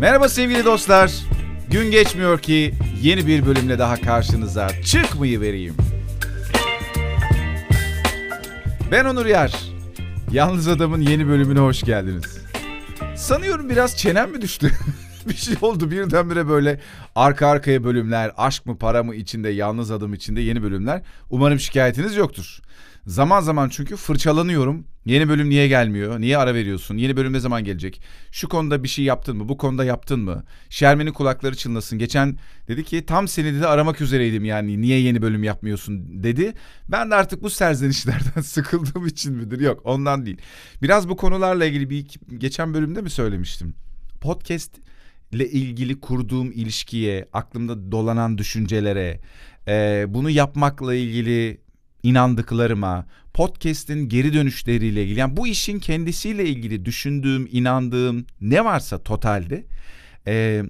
Merhaba sevgili dostlar. Gün geçmiyor ki yeni bir bölümle daha karşınıza çıkmayı vereyim. Ben Onur Yar. Yalnız Adam'ın yeni bölümüne hoş geldiniz. Sanıyorum biraz çenem mi düştü? bir şey oldu birdenbire böyle arka arkaya bölümler, aşk mı para mı içinde, yalnız adam içinde yeni bölümler. Umarım şikayetiniz yoktur. Zaman zaman çünkü fırçalanıyorum. Yeni bölüm niye gelmiyor? Niye ara veriyorsun? Yeni bölüm ne zaman gelecek? Şu konuda bir şey yaptın mı? Bu konuda yaptın mı? Şermin'in kulakları çınlasın. Geçen dedi ki tam seni dedi aramak üzereydim yani. Niye yeni bölüm yapmıyorsun dedi. Ben de artık bu serzenişlerden sıkıldığım için midir? Yok ondan değil. Biraz bu konularla ilgili bir geçen bölümde mi söylemiştim? Podcast ile ilgili kurduğum ilişkiye, aklımda dolanan düşüncelere, e, bunu yapmakla ilgili inandıklarıma, podcast'in geri dönüşleriyle ilgili yani bu işin kendisiyle ilgili düşündüğüm, inandığım ne varsa totalde e,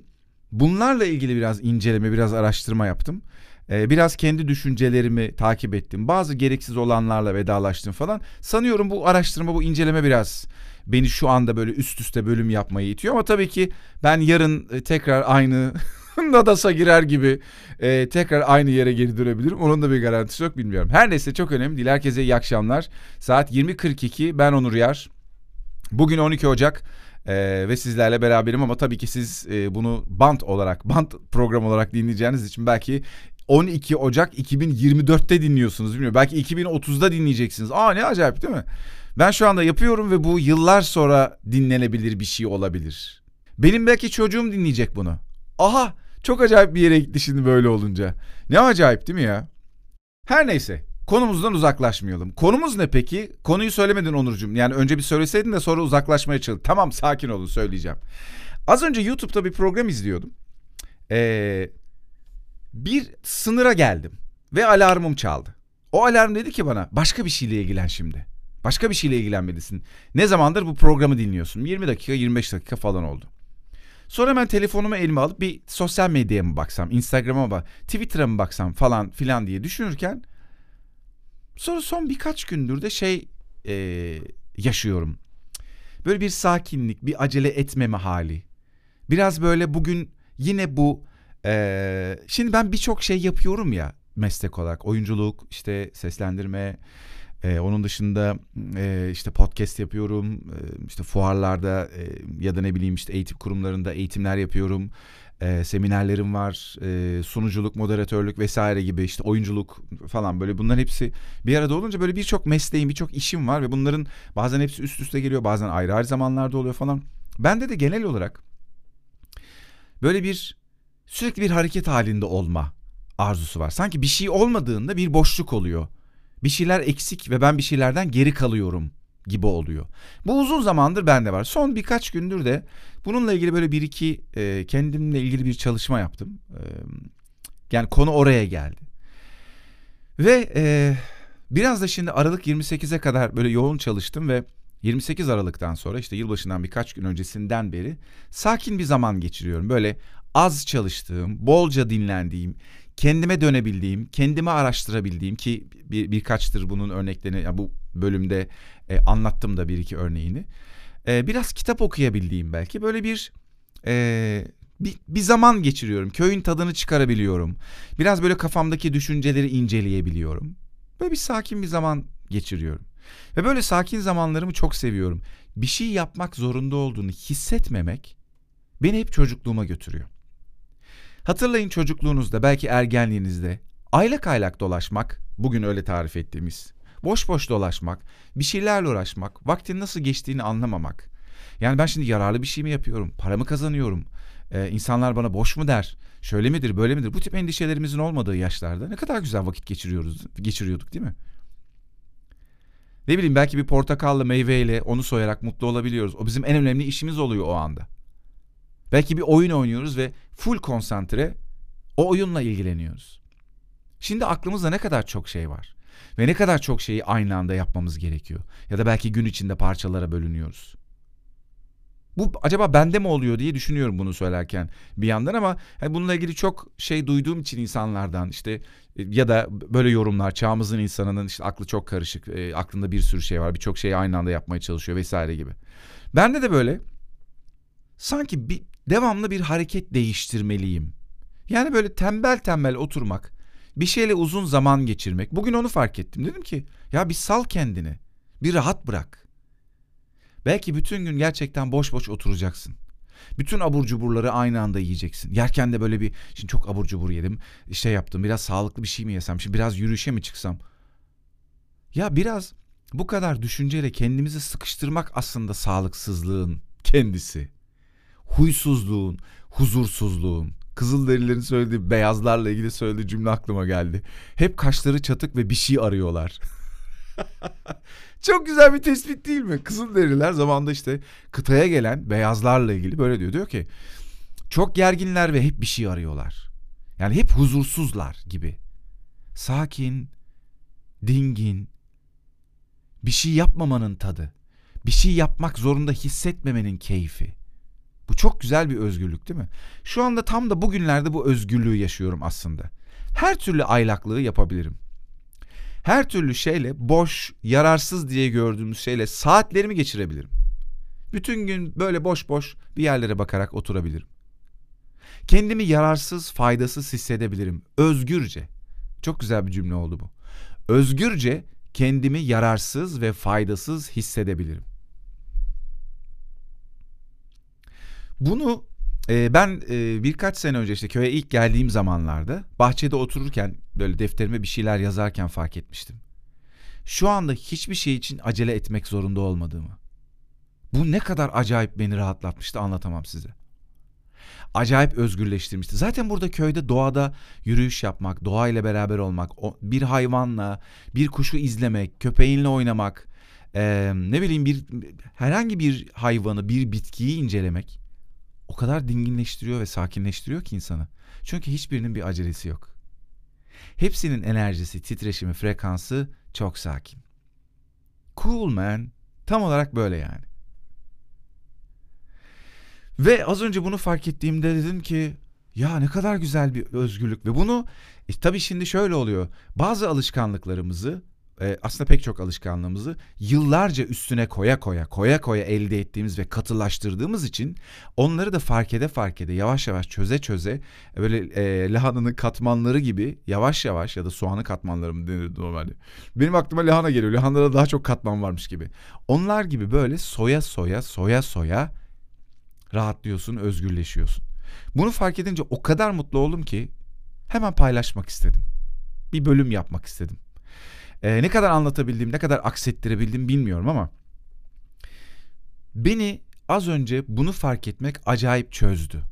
bunlarla ilgili biraz inceleme, biraz araştırma yaptım. E, biraz kendi düşüncelerimi takip ettim. Bazı gereksiz olanlarla vedalaştım falan. Sanıyorum bu araştırma, bu inceleme biraz beni şu anda böyle üst üste bölüm yapmayı itiyor. Ama tabii ki ben yarın tekrar aynı Nadas'a girer gibi e, tekrar aynı yere geri dönebilirim. Onun da bir garantisi yok bilmiyorum. Her neyse çok önemli değil. Herkese iyi akşamlar. Saat 20.42 ben Onur Yar. Bugün 12 Ocak ee, ve sizlerle beraberim ama tabii ki siz e, bunu bant olarak, bant program olarak dinleyeceğiniz için belki 12 Ocak 2024'te dinliyorsunuz bilmiyorum. Belki 2030'da dinleyeceksiniz. Aa ne acayip değil mi? Ben şu anda yapıyorum ve bu yıllar sonra dinlenebilir bir şey olabilir. Benim belki çocuğum dinleyecek bunu. Aha çok acayip bir yere gitti şimdi böyle olunca. Ne acayip değil mi ya? Her neyse konumuzdan uzaklaşmayalım. Konumuz ne peki? Konuyu söylemedin Onurcuğum. Yani önce bir söyleseydin de sonra uzaklaşmaya çalış. Tamam sakin olun söyleyeceğim. Az önce YouTube'da bir program izliyordum. Ee, bir sınıra geldim ve alarmım çaldı. O alarm dedi ki bana başka bir şeyle ilgilen şimdi. Başka bir şeyle ilgilenmelisin. Ne zamandır bu programı dinliyorsun? 20 dakika 25 dakika falan oldu. Sonra hemen telefonumu elime alıp bir sosyal medyaya mı baksam, Instagram'a mı, Twitter'a mı baksam falan filan diye düşünürken sonra son birkaç gündür de şey e, yaşıyorum. Böyle bir sakinlik, bir acele etmeme hali. Biraz böyle bugün yine bu e, şimdi ben birçok şey yapıyorum ya meslek olarak oyunculuk, işte seslendirme, ee, onun dışında e, işte podcast yapıyorum, e, işte fuarlarda e, ya da ne bileyim işte eğitim kurumlarında eğitimler yapıyorum. E, seminerlerim var, e, sunuculuk, moderatörlük vesaire gibi işte oyunculuk falan böyle bunların hepsi bir arada olunca böyle birçok mesleğim, birçok işim var ve bunların bazen hepsi üst üste geliyor, bazen ayrı ayrı zamanlarda oluyor falan. Bende de genel olarak böyle bir sürekli bir hareket halinde olma arzusu var. Sanki bir şey olmadığında bir boşluk oluyor bir şeyler eksik ve ben bir şeylerden geri kalıyorum gibi oluyor. Bu uzun zamandır bende var. Son birkaç gündür de bununla ilgili böyle bir iki e, kendimle ilgili bir çalışma yaptım. E, yani konu oraya geldi. Ve e, biraz da şimdi Aralık 28'e kadar böyle yoğun çalıştım ve 28 Aralık'tan sonra işte yılbaşından birkaç gün öncesinden beri sakin bir zaman geçiriyorum. Böyle az çalıştığım, bolca dinlendiğim, kendime dönebildiğim, kendime araştırabildiğim ki bir, birkaçtır bunun örneklerini yani bu bölümde e, anlattım da bir iki örneğini. E, biraz kitap okuyabildiğim belki böyle bir e, bir, bir zaman geçiriyorum. Köyün tadını çıkarabiliyorum. Biraz böyle kafamdaki düşünceleri inceleyebiliyorum. Böyle bir sakin bir zaman geçiriyorum. Ve böyle sakin zamanlarımı çok seviyorum. Bir şey yapmak zorunda olduğunu hissetmemek beni hep çocukluğuma götürüyor. Hatırlayın çocukluğunuzda belki ergenliğinizde aylak aylak dolaşmak bugün öyle tarif ettiğimiz. Boş boş dolaşmak, bir şeylerle uğraşmak, vaktin nasıl geçtiğini anlamamak. Yani ben şimdi yararlı bir şey mi yapıyorum, para mı kazanıyorum, ee, insanlar bana boş mu der, şöyle midir, böyle midir? Bu tip endişelerimizin olmadığı yaşlarda ne kadar güzel vakit geçiriyoruz, geçiriyorduk değil mi? Ne bileyim belki bir portakallı meyveyle onu soyarak mutlu olabiliyoruz. O bizim en önemli işimiz oluyor o anda. Belki bir oyun oynuyoruz ve full konsantre o oyunla ilgileniyoruz. Şimdi aklımızda ne kadar çok şey var ve ne kadar çok şeyi aynı anda yapmamız gerekiyor. Ya da belki gün içinde parçalara bölünüyoruz. Bu acaba bende mi oluyor diye düşünüyorum bunu söylerken bir yandan ama yani bununla ilgili çok şey duyduğum için insanlardan işte e, ya da böyle yorumlar çağımızın insanının işte aklı çok karışık, e, aklında bir sürü şey var, birçok şeyi aynı anda yapmaya çalışıyor vesaire gibi. Bende de böyle sanki bir devamlı bir hareket değiştirmeliyim. Yani böyle tembel tembel oturmak, bir şeyle uzun zaman geçirmek. Bugün onu fark ettim. Dedim ki ya bir sal kendini. Bir rahat bırak. Belki bütün gün gerçekten boş boş oturacaksın. Bütün abur cuburları aynı anda yiyeceksin. Yerken de böyle bir şimdi çok abur cubur yedim. Şey yaptım biraz sağlıklı bir şey mi yesem? Şimdi biraz yürüyüşe mi çıksam? Ya biraz bu kadar düşünceyle kendimizi sıkıştırmak aslında sağlıksızlığın kendisi. Huysuzluğun, huzursuzluğun. Kızılderililerin söylediği beyazlarla ilgili söylediği cümle aklıma geldi. Hep kaşları çatık ve bir şey arıyorlar. Çok güzel bir tespit değil mi? Kızılderililer zamanında işte kıtaya gelen beyazlarla ilgili böyle diyor. Diyor ki çok gerginler ve hep bir şey arıyorlar. Yani hep huzursuzlar gibi. Sakin, dingin, bir şey yapmamanın tadı, bir şey yapmak zorunda hissetmemenin keyfi. Bu çok güzel bir özgürlük değil mi? Şu anda tam da bugünlerde bu özgürlüğü yaşıyorum aslında. Her türlü aylaklığı yapabilirim. Her türlü şeyle boş, yararsız diye gördüğümüz şeyle saatlerimi geçirebilirim. Bütün gün böyle boş boş bir yerlere bakarak oturabilirim. Kendimi yararsız, faydasız hissedebilirim özgürce. Çok güzel bir cümle oldu bu. Özgürce kendimi yararsız ve faydasız hissedebilirim. Bunu e, ben e, birkaç sene önce işte köye ilk geldiğim zamanlarda bahçede otururken böyle defterime bir şeyler yazarken fark etmiştim. Şu anda hiçbir şey için acele etmek zorunda olmadığımı. Bu ne kadar acayip beni rahatlatmıştı anlatamam size. Acayip özgürleştirmişti. Zaten burada köyde doğada yürüyüş yapmak, doğayla beraber olmak, bir hayvanla, bir kuşu izlemek, köpeğinle oynamak, e, ne bileyim bir herhangi bir hayvanı, bir bitkiyi incelemek o kadar dinginleştiriyor ve sakinleştiriyor ki insanı. Çünkü hiçbirinin bir acelesi yok. Hepsinin enerjisi, titreşimi, frekansı çok sakin. Cool man. Tam olarak böyle yani. Ve az önce bunu fark ettiğimde dedim ki ya ne kadar güzel bir özgürlük ve bunu e, tabii şimdi şöyle oluyor. Bazı alışkanlıklarımızı e, aslında pek çok alışkanlığımızı yıllarca üstüne koya koya koya koya elde ettiğimiz ve katılaştırdığımız için onları da fark ede fark ede yavaş yavaş çöze çöze böyle e, lahananın katmanları gibi yavaş yavaş ya da soğanı katmanları mı denir normalde. Benim aklıma lahana geliyor. Lahanada daha çok katman varmış gibi. Onlar gibi böyle soya soya soya soya rahatlıyorsun, özgürleşiyorsun. Bunu fark edince o kadar mutlu oldum ki hemen paylaşmak istedim. Bir bölüm yapmak istedim. Ee, ne kadar anlatabildim, ne kadar aksettirebildim bilmiyorum ama beni az önce bunu fark etmek acayip çözdü.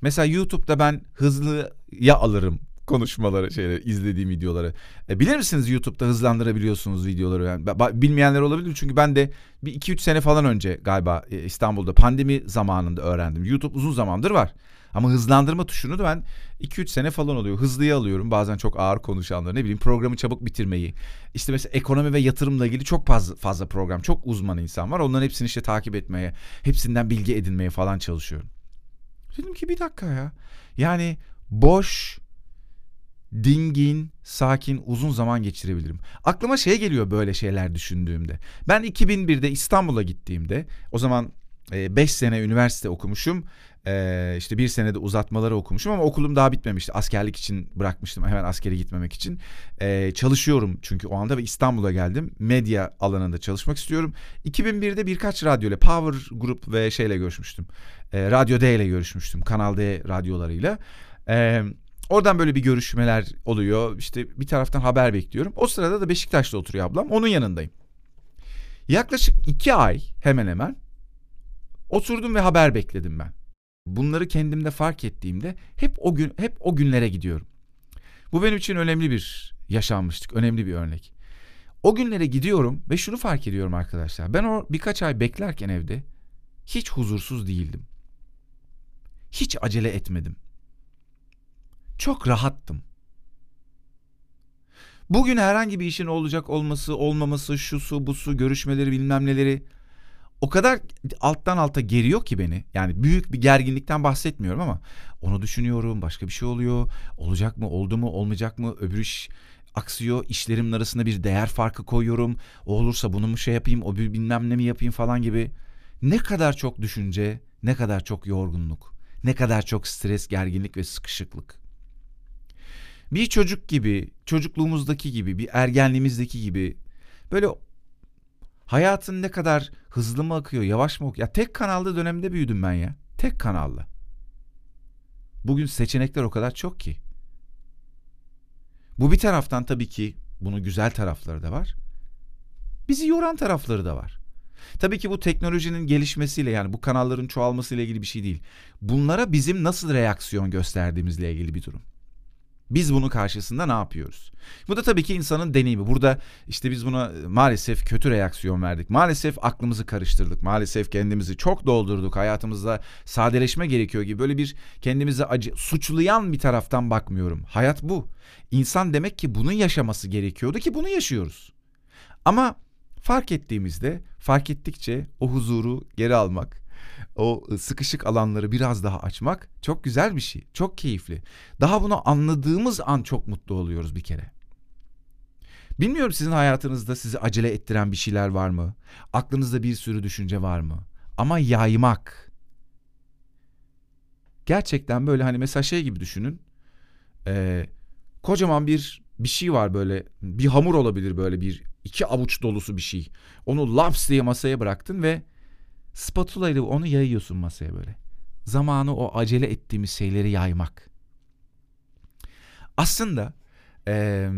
Mesela YouTube'da ben hızlıya alırım konuşmaları, şeyleri, izlediğim videoları. E, bilir misiniz YouTube'da hızlandırabiliyorsunuz videoları yani. Bilmeyenler olabilir çünkü ben de bir iki üç sene falan önce galiba e, İstanbul'da pandemi zamanında öğrendim. YouTube uzun zamandır var. Ama hızlandırma tuşunu da ben 2-3 sene falan oluyor. Hızlıya alıyorum. Bazen çok ağır konuşanları ne bileyim programı çabuk bitirmeyi. İşte mesela ekonomi ve yatırımla ilgili çok fazla, fazla program, çok uzman insan var. Onların hepsini işte takip etmeye, hepsinden bilgi edinmeye falan çalışıyorum. Dedim ki bir dakika ya. Yani boş, dingin, sakin, uzun zaman geçirebilirim. Aklıma şey geliyor böyle şeyler düşündüğümde. Ben 2001'de İstanbul'a gittiğimde o zaman 5 sene üniversite okumuşum ee, işte bir senede uzatmaları okumuşum ama okulum daha bitmemişti. Askerlik için bırakmıştım hemen askere gitmemek için. Ee, çalışıyorum çünkü o anda ve İstanbul'a geldim. Medya alanında çalışmak istiyorum. 2001'de birkaç radyo ile Power Group ve şeyle görüşmüştüm. Ee, radyo D ile görüşmüştüm. Kanal D radyolarıyla. Ee, Oradan böyle bir görüşmeler oluyor. İşte bir taraftan haber bekliyorum. O sırada da Beşiktaş'ta oturuyor ablam. Onun yanındayım. Yaklaşık iki ay hemen hemen oturdum ve haber bekledim ben. Bunları kendimde fark ettiğimde hep o gün hep o günlere gidiyorum. Bu benim için önemli bir yaşanmışlık, önemli bir örnek. O günlere gidiyorum ve şunu fark ediyorum arkadaşlar. Ben o birkaç ay beklerken evde hiç huzursuz değildim. Hiç acele etmedim. Çok rahattım. Bugün herhangi bir işin olacak olması, olmaması, şusu, busu, görüşmeleri, bilmem neleri o kadar alttan alta geriyor ki beni. Yani büyük bir gerginlikten bahsetmiyorum ama onu düşünüyorum. Başka bir şey oluyor. Olacak mı, oldu mu, olmayacak mı? Öbür iş aksıyor. İşlerimin arasında bir değer farkı koyuyorum. O olursa bunu mu şey yapayım, o bir bilmem ne mi yapayım falan gibi. Ne kadar çok düşünce, ne kadar çok yorgunluk, ne kadar çok stres, gerginlik ve sıkışıklık. Bir çocuk gibi, çocukluğumuzdaki gibi, bir ergenliğimizdeki gibi böyle hayatın ne kadar hızlı mı akıyor, yavaş mı akıyor? Ya tek kanalda dönemde büyüdüm ben ya. Tek kanallı. Bugün seçenekler o kadar çok ki. Bu bir taraftan tabii ki bunun güzel tarafları da var. Bizi yoran tarafları da var. Tabii ki bu teknolojinin gelişmesiyle yani bu kanalların çoğalmasıyla ilgili bir şey değil. Bunlara bizim nasıl reaksiyon gösterdiğimizle ilgili bir durum. Biz bunun karşısında ne yapıyoruz? Bu da tabii ki insanın deneyimi. Burada işte biz buna maalesef kötü reaksiyon verdik. Maalesef aklımızı karıştırdık. Maalesef kendimizi çok doldurduk. Hayatımızda sadeleşme gerekiyor gibi böyle bir kendimizi acı suçlayan bir taraftan bakmıyorum. Hayat bu. İnsan demek ki bunun yaşaması gerekiyordu ki bunu yaşıyoruz. Ama fark ettiğimizde, fark ettikçe o huzuru geri almak, o sıkışık alanları biraz daha açmak çok güzel bir şey. Çok keyifli. Daha bunu anladığımız an çok mutlu oluyoruz bir kere. Bilmiyorum sizin hayatınızda sizi acele ettiren bir şeyler var mı? Aklınızda bir sürü düşünce var mı? Ama yaymak. Gerçekten böyle hani mesela şey gibi düşünün. Ee, kocaman bir bir şey var böyle bir hamur olabilir böyle bir iki avuç dolusu bir şey. Onu laps diye masaya bıraktın ve spatula ile onu yayıyorsun masaya böyle. Zamanı o acele ettiğimiz şeyleri yaymak. Aslında e,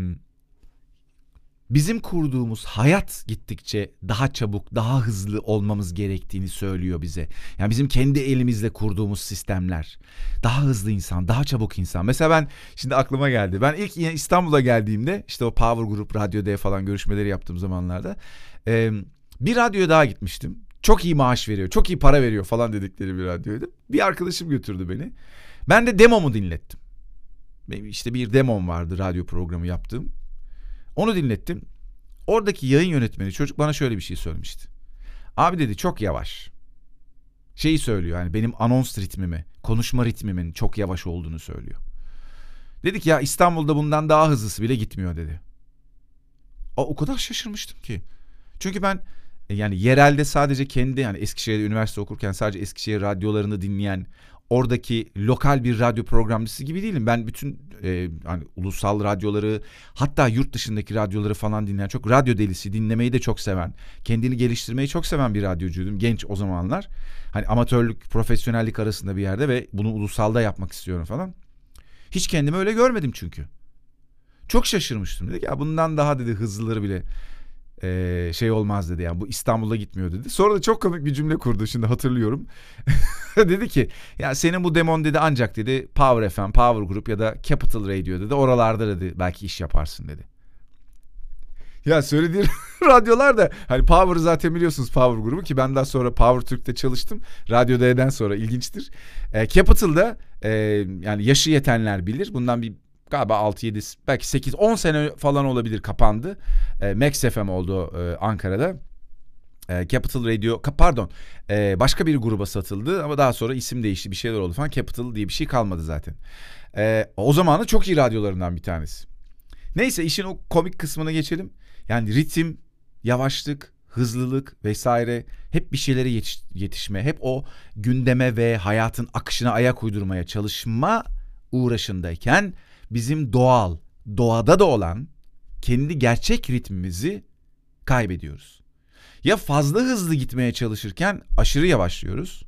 bizim kurduğumuz hayat gittikçe daha çabuk, daha hızlı olmamız gerektiğini söylüyor bize. Yani bizim kendi elimizle kurduğumuz sistemler. Daha hızlı insan, daha çabuk insan. Mesela ben şimdi aklıma geldi. Ben ilk İstanbul'a geldiğimde işte o Power Group Radyo D falan görüşmeleri yaptığım zamanlarda e, bir radyoya daha gitmiştim. Çok iyi maaş veriyor, çok iyi para veriyor falan dedikleri bir radyoydu. Bir arkadaşım götürdü beni. Ben de demomu dinlettim. Benim işte bir demom vardı radyo programı yaptığım. Onu dinlettim. Oradaki yayın yönetmeni çocuk bana şöyle bir şey söylemişti. Abi dedi çok yavaş. Şeyi söylüyor yani benim anons ritmimi, konuşma ritmimin çok yavaş olduğunu söylüyor. Dedik ya İstanbul'da bundan daha hızlısı bile gitmiyor dedi. O, o kadar şaşırmıştım ki. Çünkü ben yani yerelde sadece kendi yani Eskişehir'de üniversite okurken sadece Eskişehir radyolarını dinleyen oradaki lokal bir radyo programcısı gibi değilim. Ben bütün e, hani ulusal radyoları hatta yurt dışındaki radyoları falan dinleyen çok radyo delisi dinlemeyi de çok seven kendini geliştirmeyi çok seven bir radyocuydum genç o zamanlar. Hani amatörlük profesyonellik arasında bir yerde ve bunu ulusalda yapmak istiyorum falan. Hiç kendimi öyle görmedim çünkü. Çok şaşırmıştım. Dedik ya bundan daha dedi hızlıları bile e, şey olmaz dedi yani bu İstanbul'a gitmiyor dedi. Sonra da çok komik bir cümle kurdu şimdi hatırlıyorum. dedi ki ya senin bu demon dedi ancak dedi Power FM, Power Group ya da Capital Radio dedi oralarda dedi belki iş yaparsın dedi. Ya söylediği radyolar da hani Power zaten biliyorsunuz Power grubu ki ben daha sonra Power Türk'te çalıştım. Radyo D'den sonra ilginçtir. E, Capital'da e, yani yaşı yetenler bilir. Bundan bir galiba 6-7 belki 8-10 sene falan olabilir kapandı. E, Max FM oldu e, Ankara'da. E, Capital Radio pardon e, başka bir gruba satıldı ama daha sonra isim değişti bir şeyler oldu falan. Capital diye bir şey kalmadı zaten. E, o zamanı çok iyi radyolarından bir tanesi. Neyse işin o komik kısmına geçelim. Yani ritim, yavaşlık, hızlılık vesaire hep bir şeylere yetiş, yetişme, hep o gündeme ve hayatın akışına ayak uydurmaya çalışma uğraşındayken bizim doğal, doğada da olan kendi gerçek ritmimizi kaybediyoruz. Ya fazla hızlı gitmeye çalışırken aşırı yavaşlıyoruz.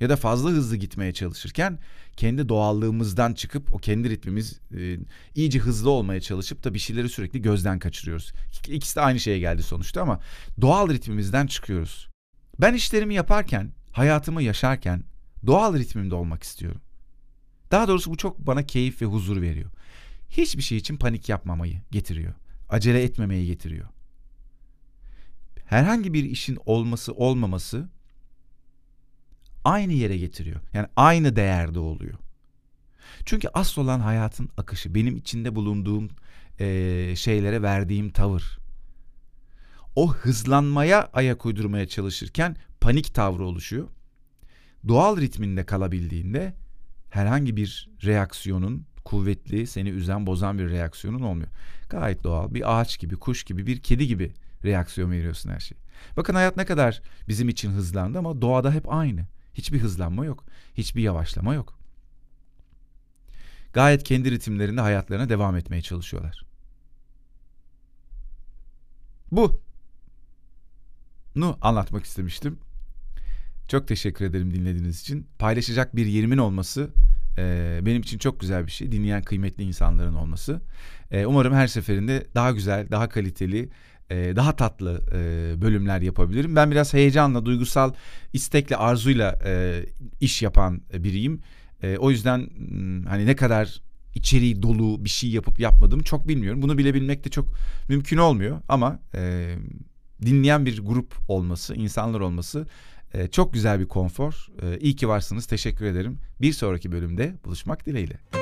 Ya da fazla hızlı gitmeye çalışırken kendi doğallığımızdan çıkıp o kendi ritmimiz e, iyice hızlı olmaya çalışıp da bir şeyleri sürekli gözden kaçırıyoruz. İkisi de aynı şeye geldi sonuçta ama doğal ritmimizden çıkıyoruz. Ben işlerimi yaparken, hayatımı yaşarken doğal ritmimde olmak istiyorum. Daha doğrusu bu çok bana keyif ve huzur veriyor. Hiçbir şey için panik yapmamayı getiriyor. Acele etmemeyi getiriyor. Herhangi bir işin olması olmaması aynı yere getiriyor. Yani aynı değerde oluyor. Çünkü asıl olan hayatın akışı, benim içinde bulunduğum e, şeylere verdiğim tavır. O hızlanmaya ayak uydurmaya çalışırken panik tavrı oluşuyor. Doğal ritminde kalabildiğinde herhangi bir reaksiyonun kuvvetli, seni üzen, bozan bir reaksiyonun olmuyor. Gayet doğal. Bir ağaç gibi, kuş gibi, bir kedi gibi reaksiyon veriyorsun her şey. Bakın hayat ne kadar bizim için hızlandı ama doğada hep aynı. Hiçbir hızlanma yok. Hiçbir yavaşlama yok. Gayet kendi ritimlerinde hayatlarına devam etmeye çalışıyorlar. Bu. Nu anlatmak istemiştim. Çok teşekkür ederim dinlediğiniz için. Paylaşacak bir yerimin olması e, benim için çok güzel bir şey. Dinleyen kıymetli insanların olması. E, umarım her seferinde daha güzel, daha kaliteli, e, daha tatlı e, bölümler yapabilirim. Ben biraz heyecanla, duygusal istekle, arzuyla e, iş yapan biriyim. O yüzden hmm, hani ne kadar içeriği dolu bir şey yapıp yapmadığımı çok bilmiyorum. Bunu bilebilmek de çok mümkün olmuyor ama dinleyen bir grup olması, insanlar olması e, çok güzel bir konfor. E, iyi ki varsınız. Teşekkür ederim. Bir sonraki bölümde buluşmak dileğiyle.